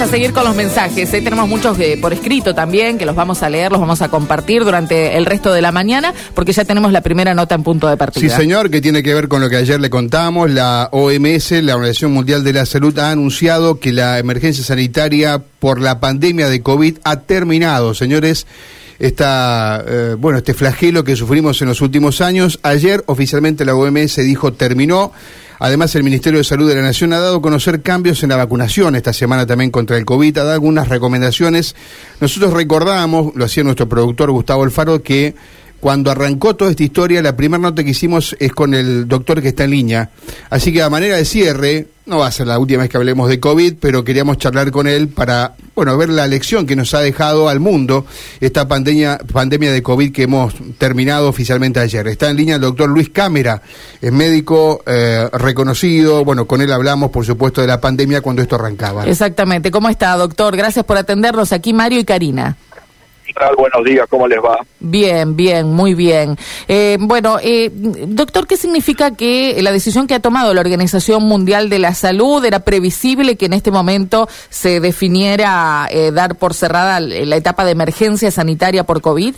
a seguir con los mensajes. ¿eh? Tenemos muchos eh, por escrito también, que los vamos a leer, los vamos a compartir durante el resto de la mañana, porque ya tenemos la primera nota en punto de partida. Sí, señor, que tiene que ver con lo que ayer le contamos. La OMS, la Organización Mundial de la Salud, ha anunciado que la emergencia sanitaria por la pandemia de COVID ha terminado, señores esta, eh, bueno, este flagelo que sufrimos en los últimos años. Ayer oficialmente la OMS dijo terminó. Además, el Ministerio de Salud de la Nación ha dado a conocer cambios en la vacunación esta semana también contra el COVID, ha dado algunas recomendaciones. Nosotros recordamos, lo hacía nuestro productor Gustavo Alfaro, que cuando arrancó toda esta historia, la primera nota que hicimos es con el doctor que está en línea. Así que a manera de cierre, no va a ser la última vez que hablemos de COVID, pero queríamos charlar con él para, bueno, ver la lección que nos ha dejado al mundo esta pandemia, pandemia de COVID que hemos terminado oficialmente ayer. Está en línea el doctor Luis Cámara, es médico eh, reconocido. Bueno, con él hablamos, por supuesto, de la pandemia cuando esto arrancaba. Exactamente. ¿Cómo está, doctor? Gracias por atendernos. Aquí Mario y Karina. Buenos días, ¿cómo les va? Bien, bien, muy bien. Eh, bueno, eh, doctor, ¿qué significa que la decisión que ha tomado la Organización Mundial de la Salud era previsible que en este momento se definiera eh, dar por cerrada la etapa de emergencia sanitaria por COVID?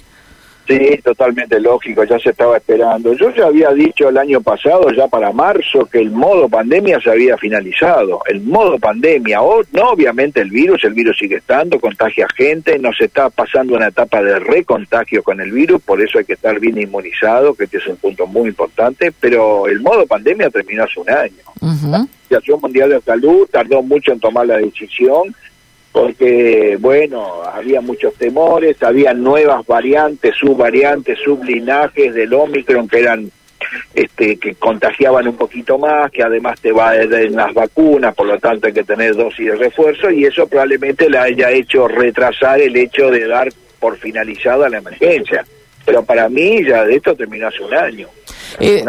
Sí, totalmente lógico, ya se estaba esperando. Yo ya había dicho el año pasado, ya para marzo, que el modo pandemia se había finalizado. El modo pandemia, o, no obviamente el virus, el virus sigue estando, contagia gente, nos está pasando una etapa de recontagio con el virus, por eso hay que estar bien inmunizado, que este es un punto muy importante, pero el modo pandemia terminó hace un año. La Organización Mundial de Salud tardó mucho en tomar la decisión, porque, bueno, había muchos temores, había nuevas variantes, subvariantes, sublinajes del Omicron que eran este, que contagiaban un poquito más, que además te va en las vacunas, por lo tanto hay que tener dosis de refuerzo y eso probablemente le haya hecho retrasar el hecho de dar por finalizada la emergencia. Pero para mí ya de esto terminó hace un año. Eh,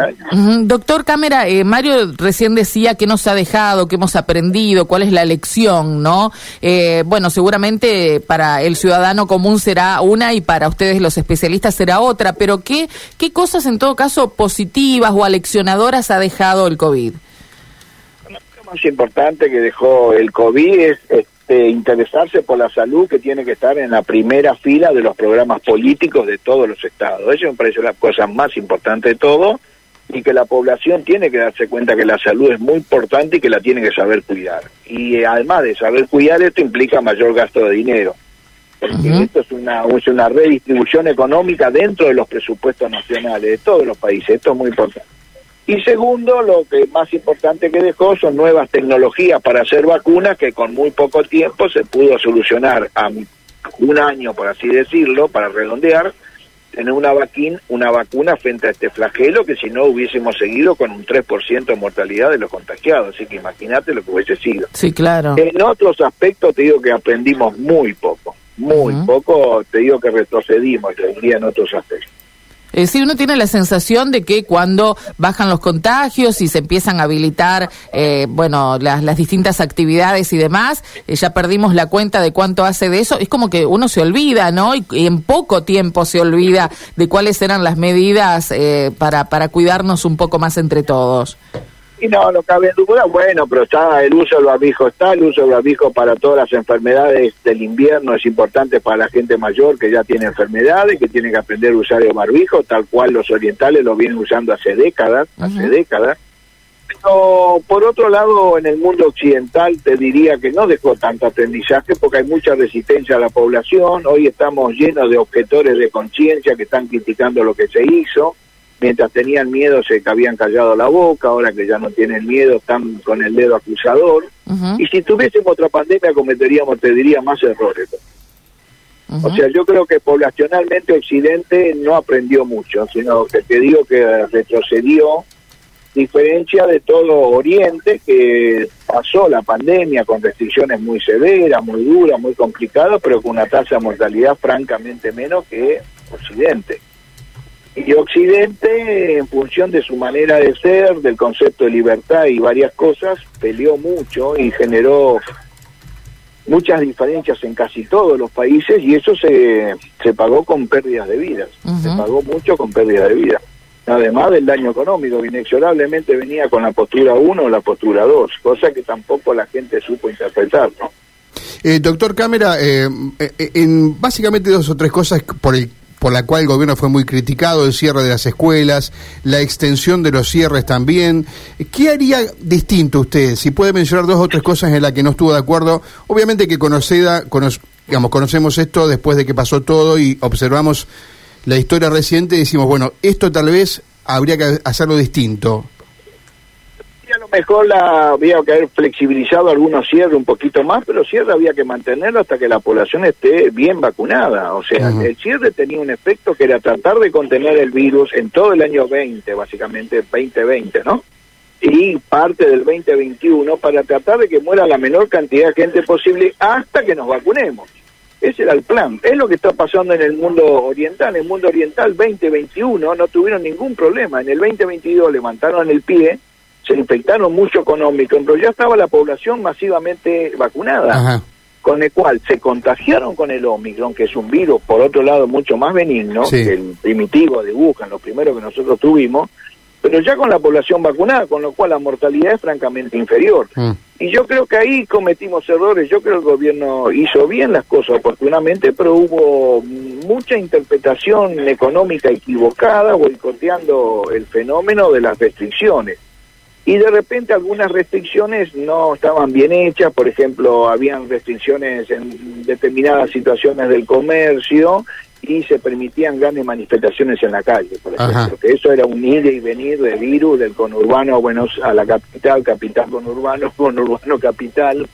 doctor Cámara, eh, Mario recién decía que nos ha dejado, que hemos aprendido, cuál es la lección, ¿no? Eh, bueno, seguramente para el ciudadano común será una y para ustedes los especialistas será otra, pero ¿qué, qué cosas en todo caso positivas o aleccionadoras ha dejado el COVID? Lo más importante que dejó el COVID es este, interesarse por la salud que tiene que estar en la primera fila de los programas políticos de todos los estados. Eso me parece la cosa más importante de todo y que la población tiene que darse cuenta que la salud es muy importante y que la tiene que saber cuidar. Y eh, además de saber cuidar, esto implica mayor gasto de dinero. Porque esto es una, es una redistribución económica dentro de los presupuestos nacionales de todos los países. Esto es muy importante. Y segundo, lo que más importante que dejó son nuevas tecnologías para hacer vacunas que con muy poco tiempo se pudo solucionar a un año, por así decirlo, para redondear, tener una, vaquín, una vacuna frente a este flagelo que si no hubiésemos seguido con un 3% de mortalidad de los contagiados. Así que imagínate lo que hubiese sido. Sí, claro. En otros aspectos te digo que aprendimos muy poco, muy poco, te digo que retrocedimos, te diría en otros aspectos. Eh, sí, uno tiene la sensación de que cuando bajan los contagios y se empiezan a habilitar, eh, bueno, las, distintas actividades y demás, eh, ya perdimos la cuenta de cuánto hace de eso. Es como que uno se olvida, ¿no? Y, en poco tiempo se olvida de cuáles eran las medidas eh, para, para cuidarnos un poco más entre todos. Y no, no cabe duda, bueno, pero está el uso del barbijo, está el uso del barbijo para todas las enfermedades del invierno, es importante para la gente mayor que ya tiene enfermedades, que tiene que aprender a usar el barbijo, tal cual los orientales lo vienen usando hace décadas, hace décadas. Pero por otro lado, en el mundo occidental te diría que no dejó tanto aprendizaje porque hay mucha resistencia a la población, hoy estamos llenos de objetores de conciencia que están criticando lo que se hizo, mientras tenían miedo se habían callado la boca, ahora que ya no tienen miedo están con el dedo acusador. Y si tuviésemos otra pandemia cometeríamos, te diría, más errores. O sea, yo creo que poblacionalmente Occidente no aprendió mucho, sino que te digo que retrocedió, diferencia de todo Oriente, que pasó la pandemia con restricciones muy severas, muy duras, muy complicadas, pero con una tasa de mortalidad francamente menos que Occidente. Y Occidente, en función de su manera de ser, del concepto de libertad y varias cosas, peleó mucho y generó muchas diferencias en casi todos los países y eso se, se pagó con pérdidas de vidas, se pagó mucho con pérdidas de vida. Además del daño económico, que inexorablemente venía con la postura 1 o la postura 2, cosa que tampoco la gente supo interpretar, ¿no? Eh, doctor Cámara, eh, eh, en básicamente dos o tres cosas por el por la cual el gobierno fue muy criticado, el cierre de las escuelas, la extensión de los cierres también. ¿Qué haría distinto usted? Si puede mencionar dos o tres cosas en las que no estuvo de acuerdo. Obviamente que conoceda, digamos, conocemos esto después de que pasó todo y observamos la historia reciente y decimos, bueno, esto tal vez habría que hacerlo distinto mejor la, había que haber flexibilizado algunos cierres un poquito más, pero cierre había que mantenerlo hasta que la población esté bien vacunada. O sea, el cierre tenía un efecto que era tratar de contener el virus en todo el año 20, básicamente 2020, ¿no? Y parte del 2021 para tratar de que muera la menor cantidad de gente posible hasta que nos vacunemos. Ese era el plan. Es lo que está pasando en el mundo oriental. En el mundo oriental 2021 no tuvieron ningún problema. En el 2022 levantaron el pie se infectaron mucho con Omicron, pero ya estaba la población masivamente vacunada. Con el cual se contagiaron con el Omicron, que es un virus, por otro lado, mucho más benigno que el primitivo de Wuhan, lo primero que nosotros tuvimos, pero ya con la población vacunada, con lo cual la mortalidad es francamente inferior. Mm. Y yo creo que ahí cometimos errores, yo creo que el gobierno hizo bien las cosas oportunamente, pero hubo mucha interpretación económica equivocada, boicoteando el fenómeno de las restricciones y de repente algunas restricciones no estaban bien hechas, por ejemplo, habían restricciones en determinadas situaciones del comercio y se permitían grandes manifestaciones en la calle, por ejemplo, que eso era un ir y venir de virus del conurbano a, Buenos, a la capital, capital conurbano, conurbano capital.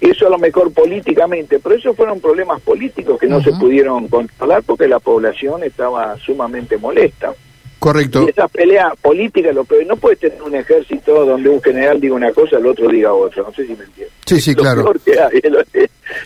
Eso a lo mejor políticamente, pero esos fueron problemas políticos que no se pudieron controlar porque la población estaba sumamente molesta. Correcto. Y esa pelea política, lo no puedes tener un ejército donde un general diga una cosa, el otro diga otra. No sé si me entiendes. Sí, sí, claro.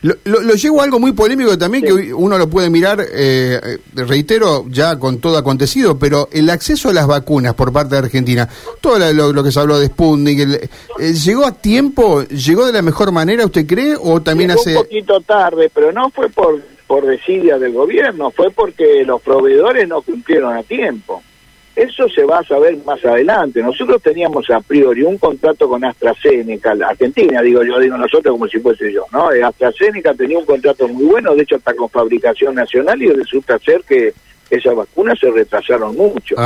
lo, lo, llevo a algo muy polémico también, que uno lo puede mirar, eh, eh, reitero, ya con todo acontecido, pero el acceso a las vacunas por parte de Argentina, todo lo, que se habló de Sputnik, eh, ¿llegó a tiempo? ¿Llegó de la mejor manera, usted cree? ¿O también hace.? Un poquito tarde, pero no fue por, por desidia del gobierno, fue porque los proveedores no cumplieron a tiempo. Eso se va a saber más adelante. Nosotros teníamos a priori un contrato con AstraZeneca, Argentina, digo yo, digo nosotros como si fuese yo, ¿no? Eh, AstraZeneca tenía un contrato muy bueno, de hecho está con fabricación nacional y resulta ser que esas vacunas se retrasaron mucho.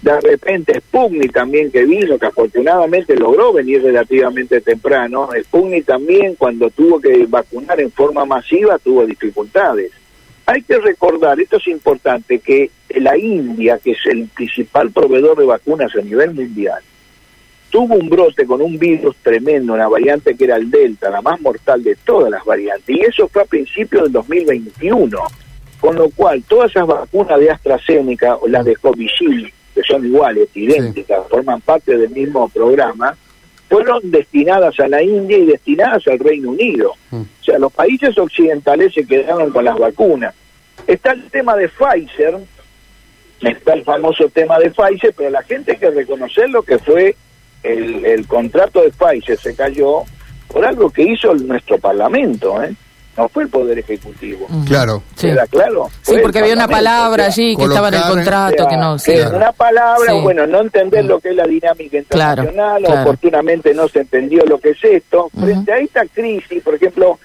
De repente Sputnik también que vino, que afortunadamente logró venir relativamente temprano, Sputnik también cuando tuvo que vacunar en forma masiva tuvo dificultades. Hay que recordar, esto es importante, que la India, que es el principal proveedor de vacunas a nivel mundial, tuvo un brote con un virus tremendo, una variante que era el Delta, la más mortal de todas las variantes, y eso fue a principios del 2021, con lo cual todas esas vacunas de AstraZeneca o las de Covishield, que son iguales, idénticas, forman parte del mismo programa, fueron destinadas a la India y destinadas al Reino Unido. Mm. O sea, los países occidentales se quedaron con las vacunas. Está el tema de Pfizer, está el famoso tema de Pfizer, pero la gente hay que reconocer lo que fue el, el contrato de Pfizer, se cayó por algo que hizo nuestro Parlamento, ¿eh? No fue el Poder Ejecutivo. Claro. Sí. claro? Sí, porque había una palabra allí que estaba en el contrato, que no... Sí. Una palabra, bueno, no entender lo que es la dinámica internacional, oportunamente no se entendió lo que es esto. Frente a esta crisis, por ejemplo,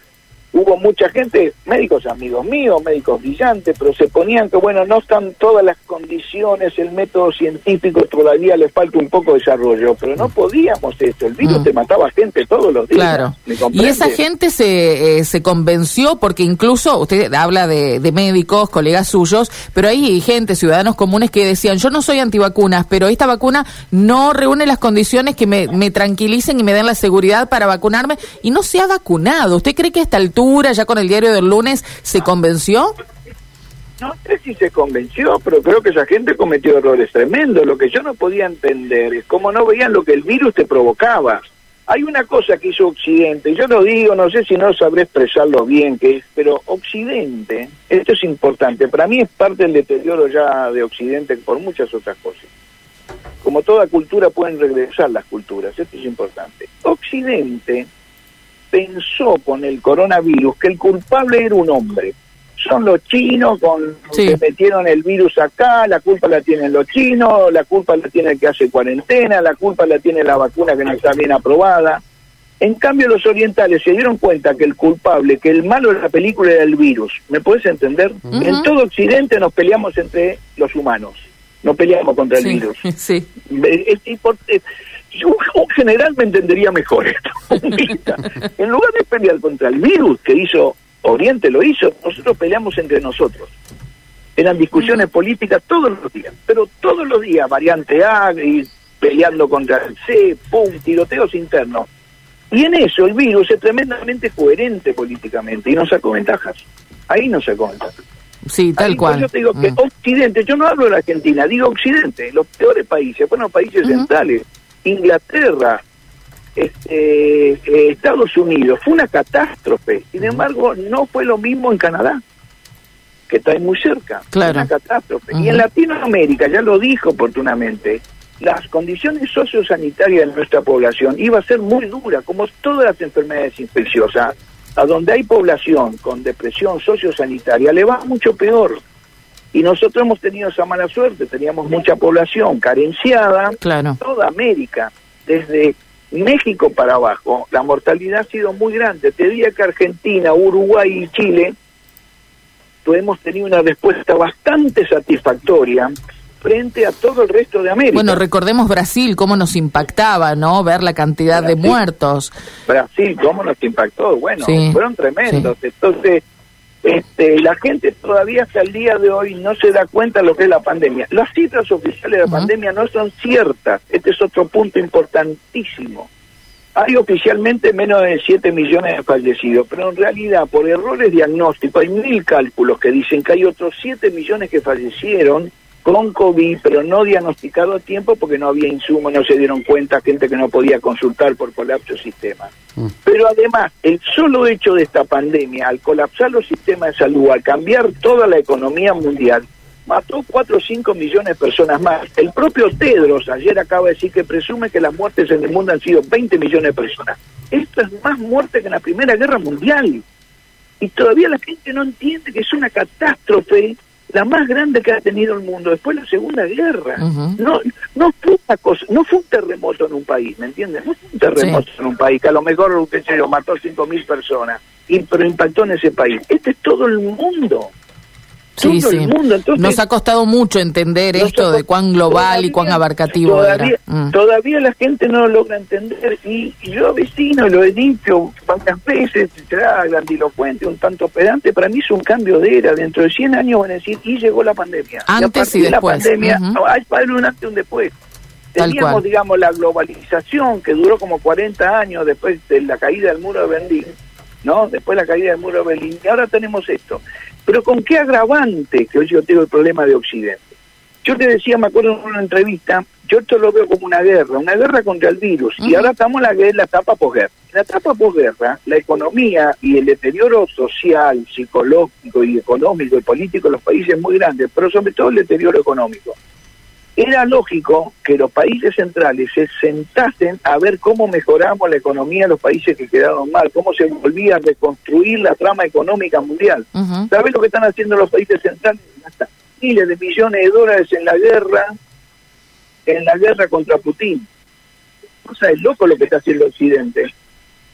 hubo mucha gente, médicos amigos míos, médicos brillantes, pero se ponían que, bueno, no están todas las condiciones, el método científico todavía le falta un poco de desarrollo, pero no podíamos esto, el virus mm. te mataba gente todos los días. Claro. Y esa gente se, eh, se convenció, porque incluso usted habla de, de médicos, colegas suyos, pero hay gente, ciudadanos comunes que decían, yo no soy antivacunas, pero esta vacuna no reúne las condiciones que me, me tranquilicen y me den la seguridad para vacunarme, y no se ha vacunado. ¿Usted cree que a esta altura ya con el diario del lunes, se convenció? No sé si se convenció, pero creo que esa gente cometió errores tremendos. Lo que yo no podía entender es cómo no veían lo que el virus te provocaba. Hay una cosa que hizo Occidente, yo lo digo, no sé si no sabré expresarlo bien, que es, pero Occidente, esto es importante, para mí es parte del deterioro ya de Occidente por muchas otras cosas. Como toda cultura pueden regresar las culturas, esto es importante. Occidente pensó con el coronavirus que el culpable era un hombre. Son los chinos con que metieron el virus acá, la culpa la tienen los chinos, la culpa la tiene el que hace cuarentena, la culpa la tiene la vacuna que no está bien aprobada. En cambio, los orientales se dieron cuenta que el culpable, que el malo de la película era el virus. ¿Me puedes entender? En todo Occidente nos peleamos entre los humanos, no peleamos contra el virus. Sí. Yo, en general me entendería mejor esto. en lugar de pelear contra el virus que hizo Oriente, lo hizo, nosotros peleamos entre nosotros. Eran discusiones políticas todos los días, pero todos los días, variante A, y peleando contra el C, pum, tiroteos internos. Y en eso el virus es tremendamente coherente políticamente y no sacó ventajas. Ahí no sacó ventajas. Sí, tal cual. Yo te digo que mm. Occidente, yo no hablo de la Argentina, digo Occidente, los peores países, bueno, países centrales, Inglaterra, este, eh, Estados Unidos, fue una catástrofe. Sin embargo, no fue lo mismo en Canadá que está muy cerca. Claro. Una catástrofe. Y en Latinoamérica, ya lo dijo oportunamente, las condiciones sociosanitarias de nuestra población iba a ser muy dura, como todas las enfermedades infecciosas. A donde hay población con depresión sociosanitaria le va mucho peor. Y nosotros hemos tenido esa mala suerte, teníamos mucha población carenciada, claro. toda América, desde México para abajo, la mortalidad ha sido muy grande. Te diría que Argentina, Uruguay y Chile hemos tenido una respuesta bastante satisfactoria frente a todo el resto de América. Bueno, recordemos Brasil, cómo nos impactaba, ¿no? Ver la cantidad de muertos. Brasil, cómo nos impactó. Bueno, fueron tremendos. Entonces, este, la gente todavía hasta el día de hoy no se da cuenta de lo que es la pandemia. Las cifras oficiales de la pandemia no son ciertas. Este es otro punto importantísimo. Hay oficialmente menos de 7 millones de fallecidos, pero en realidad por errores diagnósticos hay mil cálculos que dicen que hay otros 7 millones que fallecieron con COVID, pero no diagnosticado a tiempo porque no había insumo, no se dieron cuenta, gente que no podía consultar por colapso sistema. Mm. Pero además, el solo hecho de esta pandemia, al colapsar los sistemas de salud, al cambiar toda la economía mundial, mató 4 o 5 millones de personas más. El propio Tedros ayer acaba de decir que presume que las muertes en el mundo han sido 20 millones de personas. Esto es más muerte que en la Primera Guerra Mundial. Y todavía la gente no entiende que es una catástrofe la más grande que ha tenido el mundo después de la Segunda Guerra. No no fue una cosa, no fue un terremoto en un país, ¿me entiendes? No fue un terremoto en un país que a lo mejor, qué sé yo, mató 5.000 personas, y, pero impactó en ese país. Este es todo el mundo. Sí, sí. Nos ha costado mucho entender esto de cuán global y cuán abarcativo todavía, era. Mm. Todavía la gente no lo logra entender y, yo vecino lo he dicho varias veces, será grandilocuente, un tanto pedante, para mí es un cambio de era. Dentro de 100 años van a decir, y llegó la pandemia. Antes y, después. la pandemia, hay un antes y un después. Teníamos, digamos, la globalización que duró como 40 años después de la caída del muro de Berlín, ¿no? Después de la caída del muro de Berlín. Y ahora tenemos esto. Pero con qué agravante que hoy yo tengo el problema de Occidente. Yo te decía, me acuerdo en una entrevista, yo esto lo veo como una guerra, una guerra contra el virus, y ahora estamos en la, en la etapa posguerra. En la etapa posguerra, la economía y el deterioro social, psicológico y económico y político de los países es muy grande, pero sobre todo el deterioro económico. Era lógico que los países centrales se sentasen a ver cómo mejoramos la economía de los países que quedaron mal, cómo se volvía a reconstruir la trama económica mundial. ¿Sabes lo que están haciendo los países centrales? miles de millones de dólares en la guerra, en la guerra contra Putin. O sea, es loco lo que está haciendo Occidente.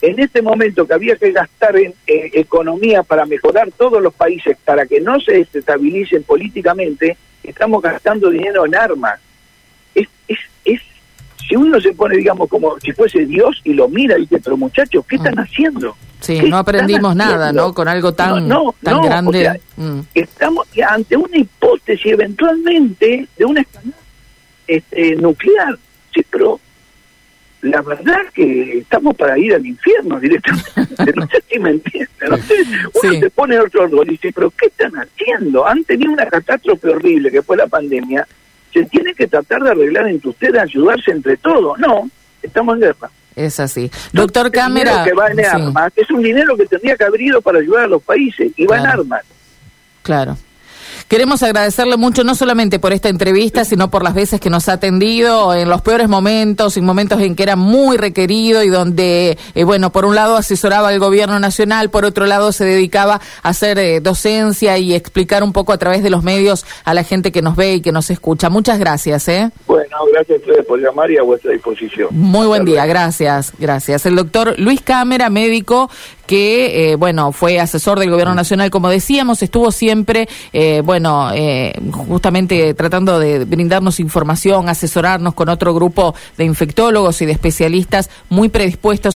En este momento que había que gastar en eh, economía para mejorar todos los países, para que no se estabilicen políticamente, estamos gastando dinero en armas. Es, es, es, si uno se pone, digamos, como si fuese Dios y lo mira y dice, pero muchachos, ¿qué están mm. haciendo? Sí, no aprendimos nada, ¿no? Con algo tan, tan grande. Mm. Estamos ante una hipótesis eventualmente de una escalada este, nuclear. Sí, pero la verdad que estamos para ir al infierno directamente. no sé si me entienden. Uno se pone otro rol y dice, pero ¿qué están haciendo? Han tenido una catástrofe horrible que fue la pandemia. Se tiene que tratar de arreglar entre ustedes, ayudarse entre todos. No, estamos en guerra. Es así. Doctor Cámara. Que va en armas, es un dinero que tendría que haber ido para ayudar a los países y va en armas. Claro. Queremos agradecerle mucho, no solamente por esta entrevista, sino por las veces que nos ha atendido en los peores momentos, en momentos en que era muy requerido y donde, eh, bueno, por un lado asesoraba al gobierno nacional, por otro lado se dedicaba a hacer eh, docencia y explicar un poco a través de los medios a la gente que nos ve y que nos escucha. Muchas gracias, ¿eh? Bueno, gracias a ustedes por llamar y a vuestra disposición. Muy buen día, gracias, gracias. El doctor Luis Cámara, médico que, eh, bueno, fue asesor del Gobierno Nacional, como decíamos, estuvo siempre, eh, bueno, eh, justamente tratando de brindarnos información, asesorarnos con otro grupo de infectólogos y de especialistas muy predispuestos